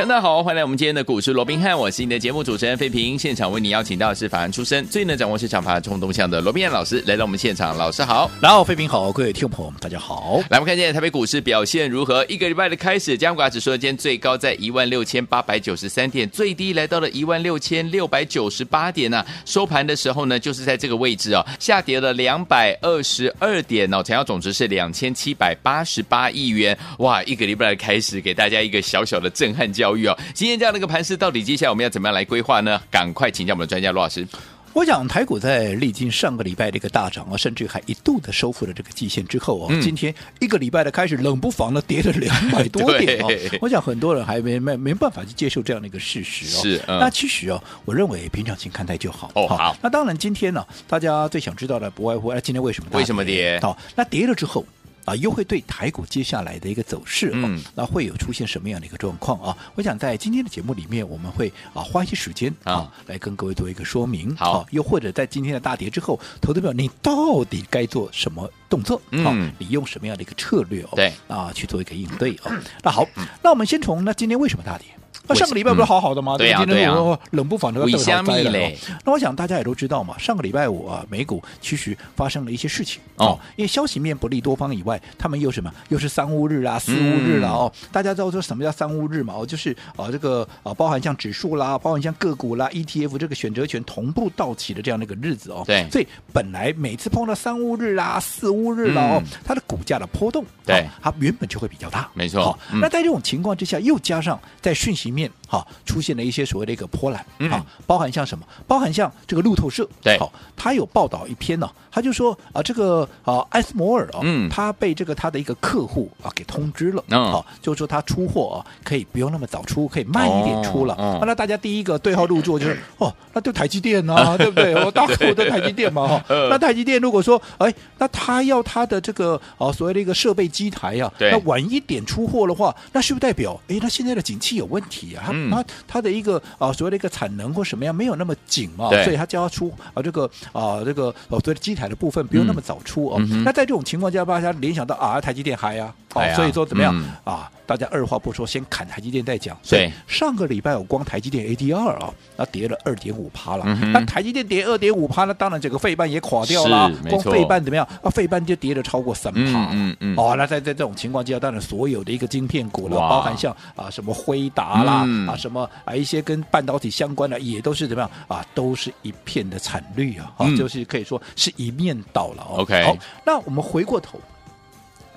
大家好，欢迎来我们今天的股市罗宾汉，我是你的节目主持人费平。现场为你邀请到的是法案出身、最能掌握市场法案冲动向的罗宾汉老师来到我们现场，老师好，然后费平好，各位听众朋友们大家好。来，我们看见台北股市表现如何？一个礼拜的开始，加权指数今天最高在一万六千八百九十三点，最低来到了一万六千六百九十八点呢、啊。收盘的时候呢，就是在这个位置哦，下跌了两百二十二点哦，成交总值是两千七百八十八亿元。哇，一个礼拜的开始，给大家一个小小的震撼教育哦。今天这样的一个盘势，到底接下来我们要怎么样来规划呢？赶快请教我们的专家罗老师。我想台股在历经上个礼拜的一个大涨啊，甚至还一度的收复了这个季线之后啊，嗯、今天一个礼拜的开始，冷不防的跌了两百多点 啊。我想很多人还没没没办法去接受这样的一个事实哦。是，嗯、那其实哦，我认为平常心看待就好。哦，好。那当然，今天呢，大家最想知道的不外乎，哎，今天为什么？为什么跌？好，那跌了之后。啊，又会对台股接下来的一个走势啊，嗯、那会有出现什么样的一个状况啊？我想在今天的节目里面，我们会啊花一些时间啊，啊来跟各位做一个说明。好、啊，又或者在今天的大跌之后，投资表你到底该做什么动作？嗯、啊，你用什么样的一个策略？对啊，去做一个应对啊。那好，那我们先从那今天为什么大跌？那上个礼拜不是好好的吗？对呀，对呀，冷不防的尾香蜜嘞。那我想大家也都知道嘛，上个礼拜五啊，美股其实发生了一些事情哦。因为消息面不利多方以外，他们又什么？又是三乌日啦、四乌日啦哦。大家知道说什么叫三乌日嘛？哦，就是啊这个啊包含像指数啦，包含像个股啦、ETF 这个选择权同步到期的这样的一个日子哦。对。所以本来每次碰到三乌日啦、四乌日啦哦，它的股价的波动，对，它原本就会比较大。没错。那在这种情况之下，又加上在讯息面哈。出现了一些所谓的一个波澜啊，嗯、包含像什么？包含像这个路透社，对，好，他有报道一篇呢、哦，他就说啊，这个啊，艾斯摩尔啊，嗯，他被这个他的一个客户啊给通知了，嗯，好，就是说他出货啊，可以不用那么早出，可以慢一点出了。那大家第一个对号入座就是 哦，那就台积电啊，对不对？我大客户的台积电嘛，哈，那台积电如果说哎，那他要他的这个啊所谓的一个设备机台啊，对那晚一点出货的话，那是不是代表哎，那现在的景气有问题啊？它。它的一个啊，所谓的一个产能或什么样没有那么紧嘛，所以它就要出啊，这个啊，这个哦，所谓的机台的部分不用那么早出哦。嗯、那在这种情况下，大家联想到啊，台积电还啊，哦，啊、所以说怎么样、嗯、啊？大家二话不说，先砍台积电再讲。对，上个礼拜我光台积电 ADR 啊，那跌了二点五趴了。嗯、那台积电跌二点五趴，那当然整个费半也垮掉了。光费半怎么样？啊，费半就跌了超过三趴。嗯嗯，嗯哦，那在在这种情况之下，当然所有的一个晶片股了，包含像啊什么辉达啦，嗯、啊什么啊一些跟半导体相关的，也都是怎么样啊，都是一片的惨绿啊，嗯、就是可以说是一面倒了。OK，好，那我们回过头。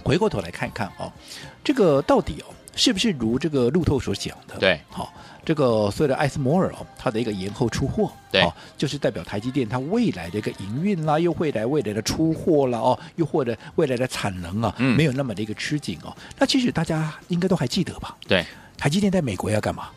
回过头来看一看哦，这个到底哦，是不是如这个路透所讲的？对，好，这个所谓的艾斯摩尔哦，它的一个延后出货，对，就是代表台积电它未来的一个营运啦，又未来未来的出货啦，哦，又或者未来的产能啊，嗯、没有那么的一个吃紧哦。那其实大家应该都还记得吧？对，台积电在美国要干嘛？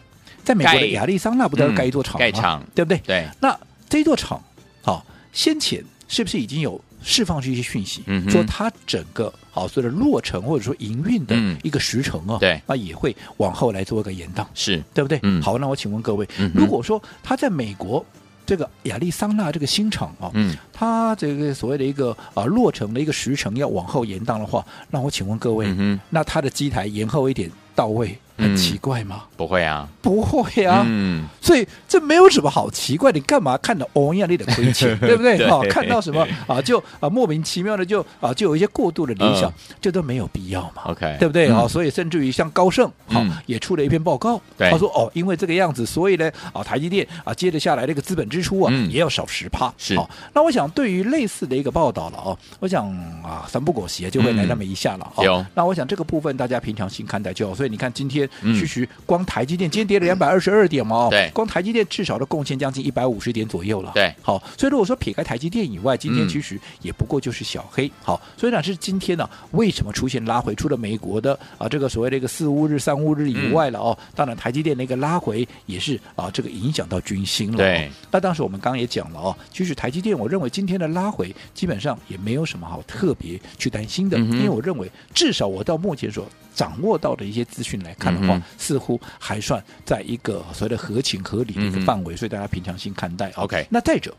在美国的亚利桑那不都要盖一座厂吗？盖厂，对不对？对。那这座厂，好，先前是不是已经有？释放出一些讯息，嗯、说它整个好所谓的落成或者说营运的一个时程啊，嗯、对，那也会往后来做一个延宕，是。对不对？嗯、好，那我请问各位，嗯、如果说它在美国这个亚利桑那这个新厂啊，嗯，它这个所谓的一个啊落成的一个时程要往后延宕的话，那我请问各位，嗯、那它的机台延后一点到位？很奇怪吗？嗯、不会啊，不会啊。嗯，所以这没有什么好奇怪。你干嘛看到欧亚利的亏钱，对不对？啊对，看到什么 啊，就啊莫名其妙的就啊就有一些过度的理想，这、嗯、都没有必要嘛。OK，对不对？啊、嗯，所以甚至于像高盛好、啊、也出了一篇报告，对他说哦，因为这个样子，所以呢啊台积电啊接着下来这个资本支出啊、嗯、也要少十趴。是、啊，那我想对于类似的一个报道了哦，我想啊三不狗血就会来那么一下了。有、嗯，那我想这个部分大家平常心看待就好。所以你看今天。天，其实光台积电今天跌了两百二十二点嘛，对，光台积电至少都贡献将近一百五十点左右了，对，好，所以如果说撇开台积电以外，今天其实也不过就是小黑，好，所以呢是今天呢为什么出现拉回？除了美国的啊这个所谓的一个四五日、三五日以外了哦，当然台积电那个拉回也是啊这个影响到军心了，对，那当时我们刚刚也讲了哦，其实台积电我认为今天的拉回基本上也没有什么好特别去担心的，因为我认为至少我到目前所掌握到的一些资讯来看的话，嗯、似乎还算在一个所谓的合情合理的一个范围，嗯、所以大家平常心看待。OK，那再者，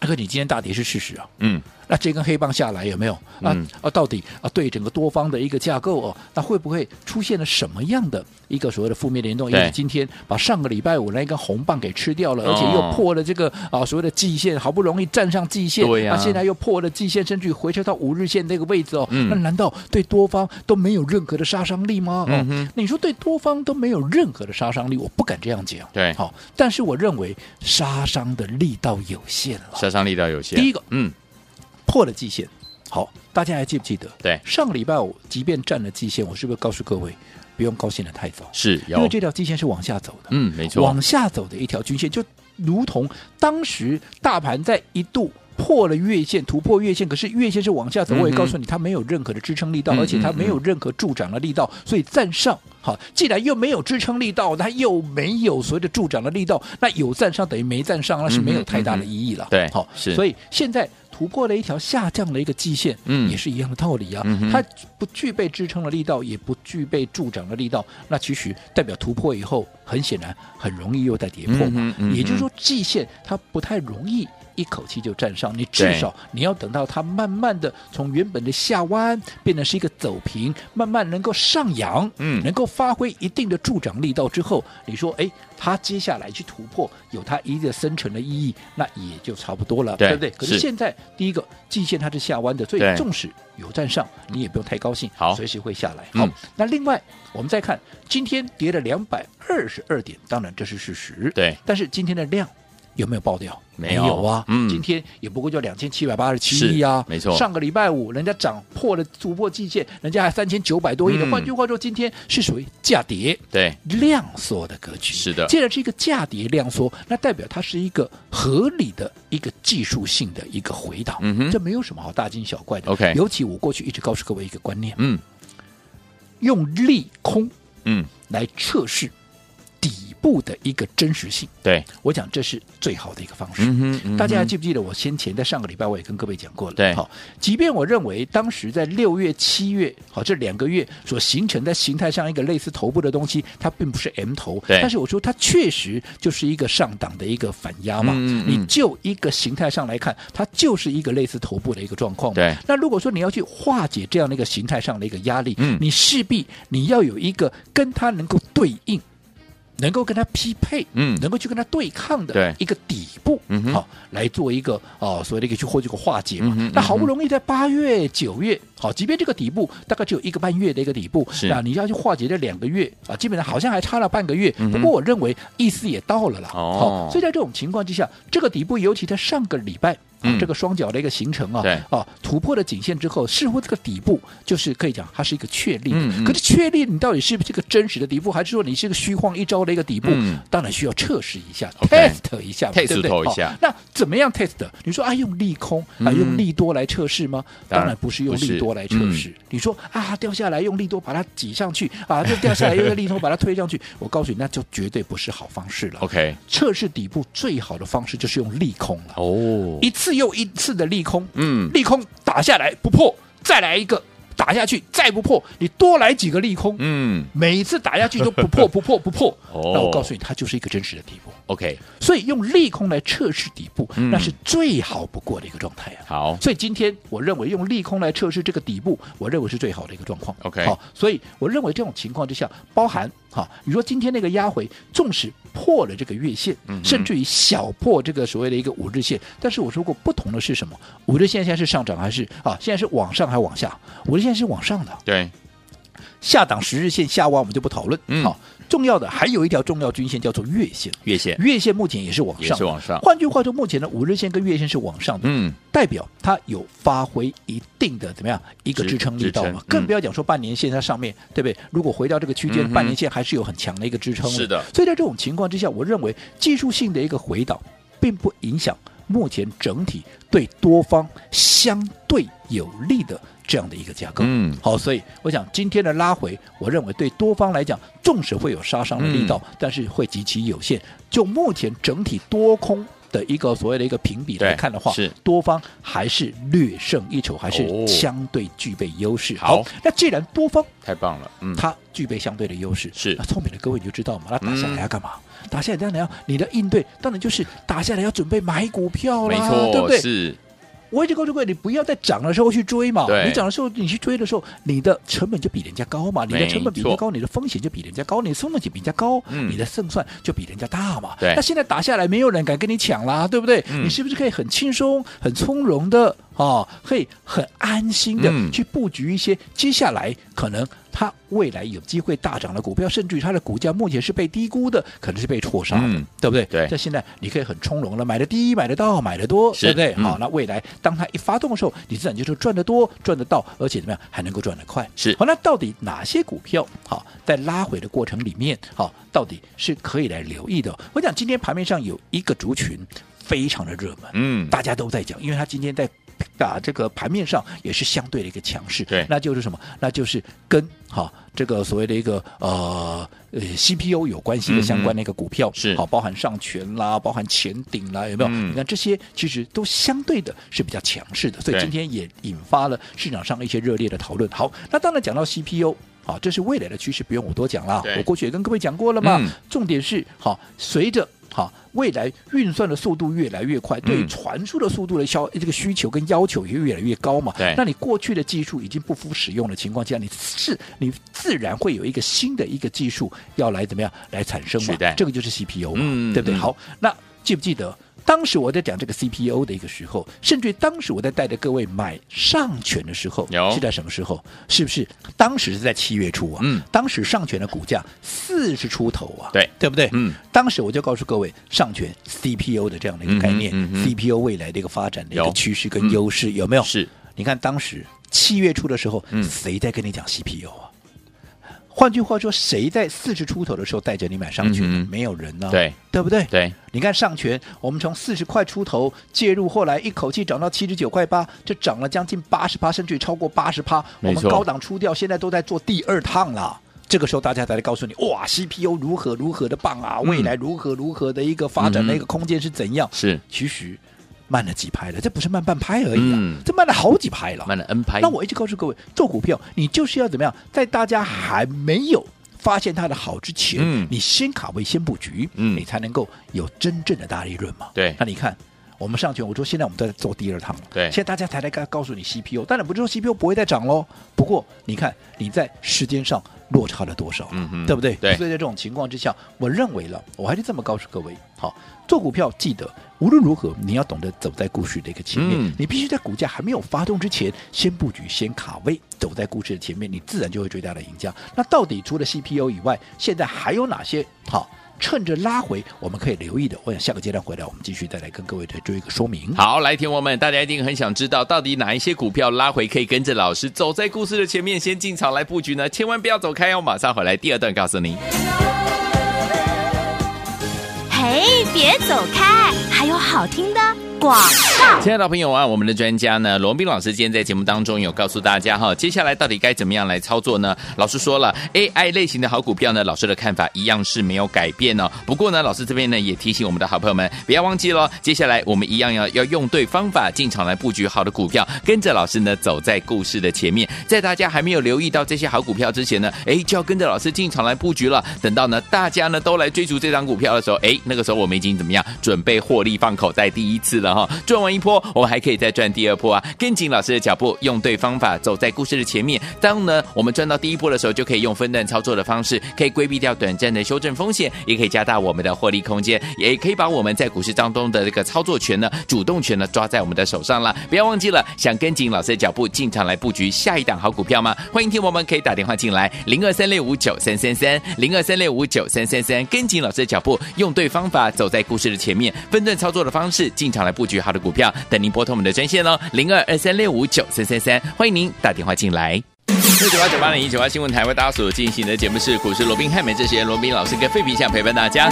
阿哥你今天大跌是事实啊，嗯。那这根黑棒下来有没有？啊、嗯、啊，到底啊对整个多方的一个架构哦，那会不会出现了什么样的一个所谓的负面联动？因为今天把上个礼拜五那根红棒给吃掉了，而且又破了这个啊所谓的季线，好不容易站上季线，对呀、啊，现在又破了季线，甚至于回撤到五日线那个位置哦。嗯、那难道对多方都没有任何的杀伤力吗？嗯哼，你说对多方都没有任何的杀伤力，我不敢这样讲。对，好，但是我认为杀伤的力道有限了。杀伤力道有限。第一个，嗯。破了季线，好，大家还记不记得？对，上个礼拜五，即便站了季线，我是不是告诉各位，不用高兴的太早？是，因为这条季线是往下走的，嗯，没错，往下走的一条均线，就如同当时大盘在一度破了月线，突破月线，可是月线是往下走，嗯、我也告诉你，它没有任何的支撑力道，嗯、而且它没有任何助长的力道，所以站上，好，既然又没有支撑力道，它又没有所谓的助长的力道，那有站上等于没站上，那是没有太大的意义了。对，好，所以现在。突破了一条下降的一个季线，嗯，也是一样的道理啊。嗯、它不具备支撑的力道，也不具备助长的力道，那其实代表突破以后，很显然很容易又在跌破嘛。嗯嗯、也就是说，季线它不太容易。一口气就站上，你至少你要等到它慢慢的从原本的下弯变成是一个走平，慢慢能够上扬，嗯，能够发挥一定的助长力道之后，你说，哎，它接下来去突破，有它一定的深层的意义，那也就差不多了，对，对不对？可是现在是第一个季线它是下弯的，所以纵使有站上，你也不用太高兴，好，随时会下来。好，嗯、那另外我们再看今天跌了两百二十二点，当然这是事实，对，但是今天的量。有没有爆掉？没有，啊，嗯，今天也不过就两千七百八十七亿啊，没错。上个礼拜五人家涨破了突破季线，人家还三千九百多亿的。嗯、换句话说，今天是属于价跌对量缩的格局。是的，既然是一个价跌量缩，那代表它是一个合理的一个技术性的一个回档。嗯哼，这没有什么好大惊小怪的。OK，尤其我过去一直告诉各位一个观念，嗯，用利空，嗯，来测试。不的一个真实性，对我讲，这是最好的一个方式。嗯嗯，大家还记不记得我先前在上个礼拜我也跟各位讲过了？对，好，即便我认为当时在六月、七月，好这两个月所形成的形态上一个类似头部的东西，它并不是 M 头，但是我说它确实就是一个上档的一个反压嘛。你就一个形态上来看，它就是一个类似头部的一个状况。对，那如果说你要去化解这样的一个形态上的一个压力，嗯，你势必你要有一个跟它能够对应。能够跟它匹配，嗯，能够去跟它对抗的一个底部，嗯好、哦，来做一个哦，所谓的一个去或这个化解嘛。嗯、那好不容易在八月、九月，好，即便这个底部大概只有一个半月的一个底部，是啊，你要去化解这两个月啊，基本上好像还差了半个月。嗯、不过我认为意思也到了啦。哦，好，所以在这种情况之下，这个底部尤其在上个礼拜。嗯、这个双脚的一个形成啊，对啊，突破了颈线之后，似乎这个底部就是可以讲它是一个确立。嗯嗯、可是确立你到底是不是这个真实的底部，还是说你是个虚晃一招的一个底部？嗯、当然需要测试一下 Okay，test 一下，对不对？一下。那怎么样 test？你说啊，用利空啊，用利多来测试吗？嗯、当然不是用利多来测试。嗯、你说啊，掉下来用力多把它挤上去啊，就掉下来用力多把它推上去。我告诉你，那就绝对不是好方式了。OK，测试底部最好的方式就是用利空了。哦，一次又一次的利空，嗯，利空打下来不破，再来一个打下去，再不破，你多来几个利空，嗯，每一次打下去都不破，不破，不破，哦，那我告诉你，它就是一个真实的底部。OK，所以用利空来测试底部，嗯、那是最好不过的一个状态啊。好，所以今天我认为用利空来测试这个底部，我认为是最好的一个状况。OK，好，所以我认为这种情况之下，包含哈，你说今天那个压回，纵使破了这个月线，嗯、甚至于小破这个所谓的一个五日线，但是我说过不同的是什么？五日线现在是上涨还是啊？现在是往上还是往下？五日线是往上的。对。下档十日线下弯我们就不讨论，嗯，好，重要的还有一条重要均线叫做月线，月线，月线目前也是往上，也是往上。换句话说，目前的五日线跟月线是往上的，嗯，代表它有发挥一定的怎么样一个支撑力道嘛？更不要讲说半年线它上面，对不对？如果回到这个区间，半年线还是有很强的一个支撑，是的。所以在这种情况之下，我认为技术性的一个回档并不影响目前整体对多方相对有利的。这样的一个价格，嗯，好，所以我想今天的拉回，我认为对多方来讲，纵使会有杀伤的力道，嗯、但是会极其有限。就目前整体多空的一个所谓的一个评比来看的话，是多方还是略胜一筹，还是相对具备优势。哦、好，那既然多方太棒了，嗯，它具备相对的优势，是那聪明的各位你就知道嘛，那打下来要干嘛？嗯、打下来当然要你的应对，当然就是打下来要准备买股票啦，没错，对不对？是。我一直告诉各位，你不要在涨的时候去追嘛。你涨的时候，你去追的时候，你的成本就比人家高嘛。你的成本比人家高，你的风险就比人家高，你的风险比人家高，嗯、你的胜算就比人家大嘛。对那现在打下来，没有人敢跟你抢啦，对不对？嗯、你是不是可以很轻松、很从容的哦，可以很安心的去布局一些接下来可能。它未来有机会大涨的股票，甚至于它的股价目前是被低估的，可能是被错杀的，嗯、对不对？对。那现在你可以很从容了买的低，买得到，买的多，对不对？嗯、好，那未来当它一发动的时候，你自然就是赚得多，赚得到，而且怎么样还能够赚得快？是。好，那到底哪些股票好在拉回的过程里面，好到底是可以来留意的？我讲今天盘面上有一个族群非常的热门，嗯，大家都在讲，因为它今天在。啊，这个盘面上也是相对的一个强势，对，那就是什么？那就是跟哈、啊、这个所谓的一个呃呃 CPU 有关系的相关的一个股票，嗯、是好，包含上权啦，包含前顶啦，有没有？嗯、你看这些其实都相对的是比较强势的，所以今天也引发了市场上一些热烈的讨论。好，那当然讲到 CPU，好，这是未来的趋势，不用我多讲了，我过去也跟各位讲过了嘛。嗯、重点是好，随着。好，未来运算的速度越来越快，对传输的速度的消这个需求跟要求也越来越高嘛。对，那你过去的技术已经不敷使用的情况下，你是你自然会有一个新的一个技术要来怎么样来产生嘛？这个就是 CPU 嘛，嗯、对不对？好，那记不记得？当时我在讲这个 CPU 的一个时候，甚至于当时我在带着各位买上权的时候，是在什么时候？是不是当时是在七月初啊？嗯，当时上权的股价四十出头啊，对对不对？嗯，当时我就告诉各位，上权 CPU 的这样的一个概念、嗯嗯嗯、，CPU 未来的一个发展的一个趋势跟优势有，没有？是，你看当时七月初的时候，嗯，谁在跟你讲 CPU 啊？换句话说，谁在四十出头的时候带着你买上权？嗯、没有人呢、啊，对对不对？对，你看上权，我们从四十块出头介入，后来一口气涨到七十九块八，就涨了将近八十趴，甚至超过八十趴。我们高档出掉，现在都在做第二趟了。这个时候大家才来告诉你，哇，CPU 如何如何的棒啊，未来如何如何的一个发展的一个空间是怎样？是，其实。慢了几拍了，这不是慢半拍而已啊，嗯、这慢了好几拍了，慢了 N 拍。那我一直告诉各位，做股票你就是要怎么样，在大家还没有发现它的好之前，嗯、你先卡位先布局，嗯、你才能够有真正的大利润嘛。对，那你看我们上去，我说现在我们都在做第二趟了，对，现在大家才来告告诉你 CPU，当然不是说 CPU 不会再涨喽，不过你看你在时间上落差了多少，嗯哼对不对？对，所以在这种情况之下，我认为了，我还是这么告诉各位，好。做股票记得，无论如何，你要懂得走在故事的一个前面。嗯、你必须在股价还没有发动之前，先布局，先卡位，走在故事的前面，你自然就会最大的赢家。那到底除了 CPU 以外，现在还有哪些好趁着拉回我们可以留意的？我想下个阶段回来，我们继续再来跟各位再做一个说明。好，来听我们，大家一定很想知道，到底哪一些股票拉回可以跟着老师走在故事的前面，先进场来布局呢？千万不要走开哦，马上回来，第二段告诉您。嘿，别走开，还有好听的。广告，亲爱的朋友啊，我们的专家呢，罗宾老师今天在节目当中有告诉大家哈，接下来到底该怎么样来操作呢？老师说了，AI 类型的好股票呢，老师的看法一样是没有改变哦。不过呢，老师这边呢也提醒我们的好朋友们，不要忘记了，接下来我们一样要要用对方法进场来布局好的股票，跟着老师呢走在故事的前面，在大家还没有留意到这些好股票之前呢，哎，就要跟着老师进场来布局了。等到呢大家呢都来追逐这张股票的时候，哎，那个时候我们已经怎么样准备获利放口袋第一次了。哈。赚完一波，我们还可以再赚第二波啊！跟紧老师的脚步，用对方法，走在故事的前面。当呢我们赚到第一波的时候，就可以用分段操作的方式，可以规避掉短暂的修正风险，也可以加大我们的获利空间，也可以把我们在股市当中的这个操作权呢、主动权呢抓在我们的手上了。不要忘记了，想跟紧老师的脚步进场来布局下一档好股票吗？欢迎听我们可以打电话进来，零二三六五九三三三，零二三六五九三三三，跟紧老师的脚步，用对方法，走在故事的前面，分段操操作的方式进场来布局好的股票，等您拨通我们的专线哦，零二二三六五九三三三，欢迎您打电话进来。六九八九八零一九八新闻台为大家所进行的节目是股市罗宾汉美这些罗宾老师跟费皮相陪伴大家。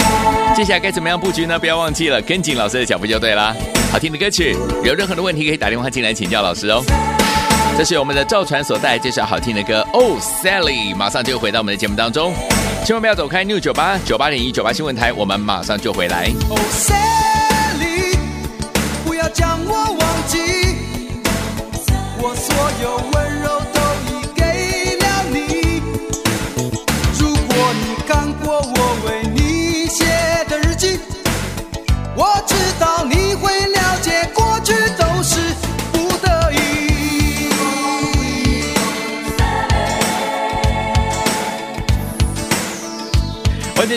接下来该怎么样布局呢？不要忘记了跟紧老师的脚步就对了。好听的歌曲，有任何的问题可以打电话进来请教老师哦。这是我们的赵传所带来这首好听的歌《Oh Sally》，马上就回到我们的节目当中，千万不要走开。六九八九八零一九八新闻台，我们马上就回来。将我忘记，我所有温柔都已给了你。如果你看过我为你写的日记，我知道你会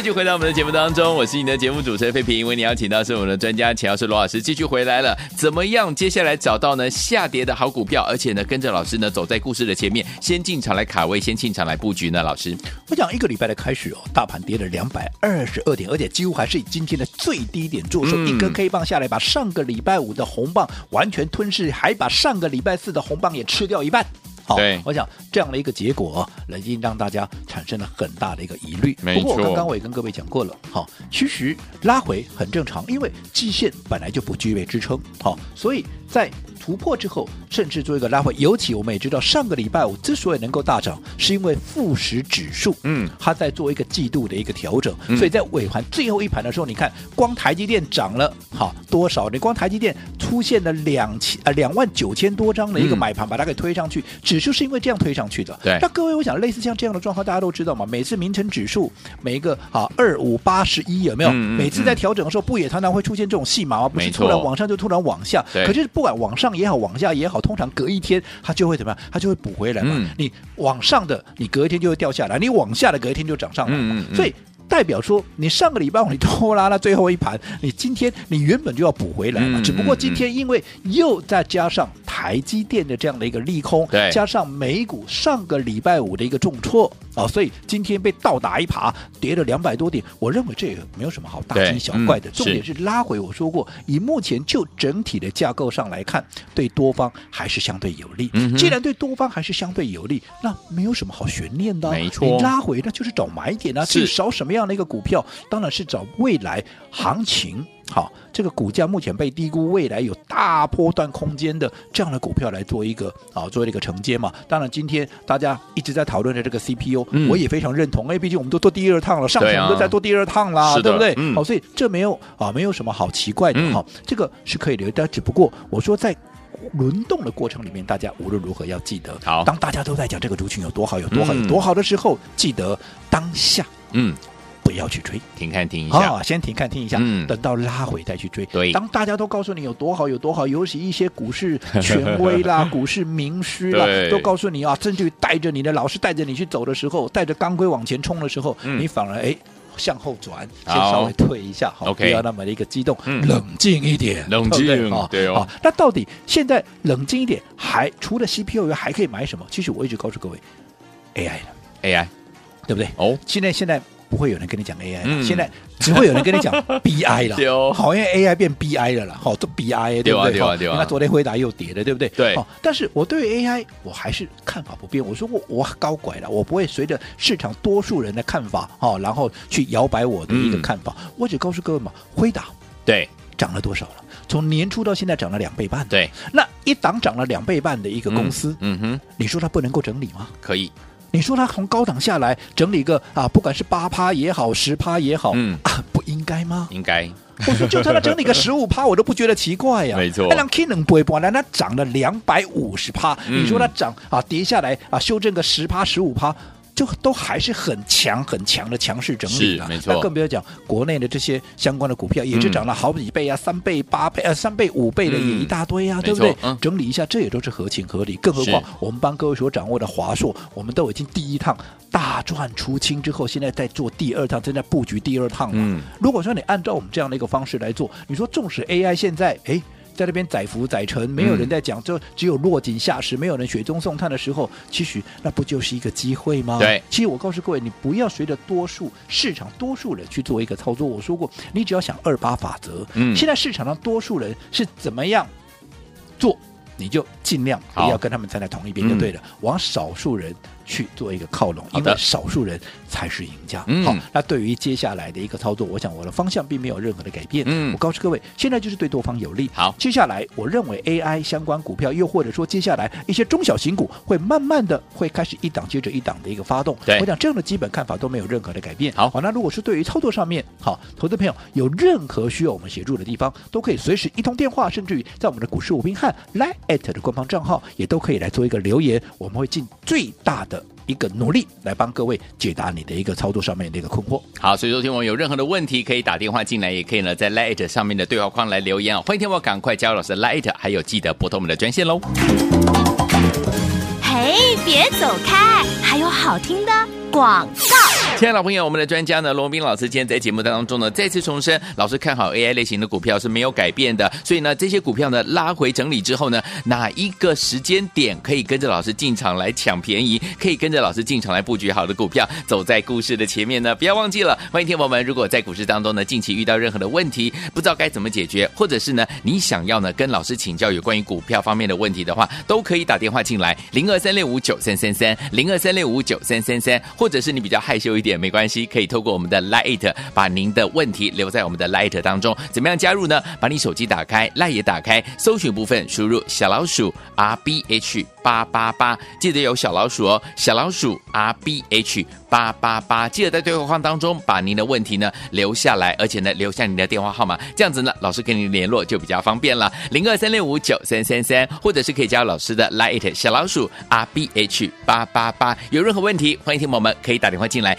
继续回到我们的节目当中，我是你的节目主持人费平，为你邀请到是我们的专家钱老师罗老师继续回来了。怎么样？接下来找到呢下跌的好股票，而且呢跟着老师呢走在故事的前面，先进场来卡位，先进场来布局呢？老师，我讲一个礼拜的开始哦，大盘跌了两百二十二点，而且几乎还是以今天的最低点做收，一根 K 棒下来，把上个礼拜五的红棒完全吞噬，还把上个礼拜四的红棒也吃掉一半。好，我想这样的一个结果，已经让大家产生了很大的一个疑虑。没错。不过我刚刚我也跟各位讲过了，好，其实拉回很正常，因为季线本来就不具备支撑，好，所以在。突破之后，甚至做一个拉回。尤其我们也知道，上个礼拜五之所以能够大涨，是因为富时指数，嗯，它在做一个季度的一个调整。嗯、所以在尾盘最后一盘的时候，你看，光台积电涨了好多少？你光台积电出现了两千啊两万九千多张的一个买盘，把它给推上去。嗯、指数是因为这样推上去的。对。那各位，我想类似像这样的状况，大家都知道嘛？每次名称指数每一个啊二五八十一有没有？嗯、每次在调整的时候，不也常常会出现这种戏码吗？不是突然往上就突然往下。对。可是不管往上。也好，往下也好，通常隔一天它就会怎么样？它就会补回来嘛。嗯、你往上的，你隔一天就会掉下来；你往下的，隔一天就涨上来。嗯嗯、所以代表说，你上个礼拜你拖拉了最后一盘，你今天你原本就要补回来嘛。嗯、只不过今天因为又再加上台积电的这样的一个利空，加上美股上个礼拜五的一个重挫。哦，所以今天被倒打一耙，跌了两百多点。我认为这个没有什么好大惊小怪的，嗯、重点是拉回。我说过，以目前就整体的架构上来看，对多方还是相对有利。嗯、既然对多方还是相对有利，那没有什么好悬念的。没错，你拉回那就是找买点啊。是找什么样的一个股票？当然是找未来行情。好，这个股价目前被低估，未来有大波段空间的这样的股票来做一个啊，做一个承接嘛。当然，今天大家一直在讨论的这个 CPU，、嗯、我也非常认同。因为，毕竟我们都做第二趟了，上次我们都在做第二趟啦，对，啊、对不对？嗯、好，所以这没有啊，没有什么好奇怪的哈、嗯。这个是可以留，但只不过我说在轮动的过程里面，大家无论如何要记得，好，当大家都在讲这个族群有多好，有多好，有多好的时候，嗯、记得当下，嗯。不要去追，停看听一下，啊、先停看听一下，嗯、等到拉回再去追。对，当大家都告诉你有多好有多好，尤其一些股市 权威啦、股市名师啦，都告诉你啊，甚至于带着你的老师带着你去走的时候，带着钢盔往前冲的时候，嗯、你反而哎向后转，先稍微退一下，好，不要那么的一个激动，嗯、冷静一点，冷静，对，哦、对？哦。那到底现在冷静一点，还除了 CPU 以外，还可以买什么？其实我一直告诉各位，AI 的 AI，对不对？哦，现在现在。不会有人跟你讲 AI 现在只会有人跟你讲 BI 了。哦、好，因为 AI 变 BI 了啦，好，这 BI 对不对？好，你看昨天辉达又跌了，对不对？对。但是我对 AI 我还是看法不变。我说过我高拐了，我不会随着市场多数人的看法，哦，然后去摇摆我的一个看法。嗯、我只告诉各位嘛，辉达对涨了多少了？从年初到现在涨了两倍半。对，那一档涨了两倍半的一个公司，嗯，嗯哼，你说它不能够整理吗？可以。你说他从高档下来整理个啊，不管是八趴也好，十趴也好，嗯啊，不应该吗？应该。我说就算他整理个十五趴，我都不觉得奇怪呀。没错。那让 K 能不会波，那它涨了两百五十趴，你说它涨啊跌下来啊修正个十趴十五趴，就都还是很强很强的强势整理了，没错。那更不要讲国内的这些相关的股票，也是涨了好几倍啊，嗯、三倍、八倍、呃三倍、五倍的也一大堆啊，嗯、对不对？嗯、整理一下，这也都是合情合理。更何况我们帮各位所掌握的华硕，我们都已经第一趟大赚出清之后，现在在做第二趟，正在布局第二趟了。嗯、如果说你按照我们这样的一个方式来做，你说纵使 AI 现在哎。在那边载浮载沉，没有人在讲，就只有落井下石，没有人雪中送炭的时候，其实那不就是一个机会吗？对，其实我告诉各位，你不要随着多数市场多数人去做一个操作。我说过，你只要想二八法则，嗯，现在市场上多数人是怎么样做，你就尽量不要跟他们站在同一边就对了，嗯、往少数人。去做一个靠拢，因为少数人才是赢家。嗯、好，那对于接下来的一个操作，我想我的方向并没有任何的改变。嗯，我告诉各位，现在就是对多方有利。好，接下来我认为 AI 相关股票，又或者说接下来一些中小型股，会慢慢的会开始一档接着一档的一个发动。对，我想这样的基本看法都没有任何的改变。好，好，那如果是对于操作上面，好，投资朋友有任何需要我们协助的地方，都可以随时一通电话，甚至于在我们的股市武兵汉 LINE@ 的官方账号，也都可以来做一个留言，我们会尽最大的。一个努力来帮各位解答你的一个操作上面的一个困惑。好，所以说听我有任何的问题，可以打电话进来，也可以呢在 Lite 上面的对话框来留言啊。欢迎听我赶快加入老师 Lite，还有记得拨通我们的专线喽。嘿，别走开，还有好听的广告。亲爱的老朋友，我们的专家呢，罗宾老师今天在节目当中呢，再次重申，老师看好 AI 类型的股票是没有改变的。所以呢，这些股票呢拉回整理之后呢，哪一个时间点可以跟着老师进场来抢便宜，可以跟着老师进场来布局好的股票，走在故事的前面呢？不要忘记了，欢迎听友们，如果在股市当中呢，近期遇到任何的问题，不知道该怎么解决，或者是呢，你想要呢跟老师请教有关于股票方面的问题的话，都可以打电话进来，零二三六五九三三三，零二三六五九三三三，或者是你比较害羞一点，也没关系，可以。透过我们的 Lite 把您的问题留在我们的 Lite 当中，怎么样加入呢？把你手机打开，Lite 也打开，搜寻部分输入小老鼠 R B H 八八八，记得有小老鼠哦，小老鼠 R B H。八八八，记得在对话框当中把您的问题呢留下来，而且呢留下您的电话号码，这样子呢老师跟您联络就比较方便了。零二三六五九三三三，或者是可以加入老师的 Lite 小老鼠 R B H 八八八。有任何问题，欢迎听友们可以打电话进来，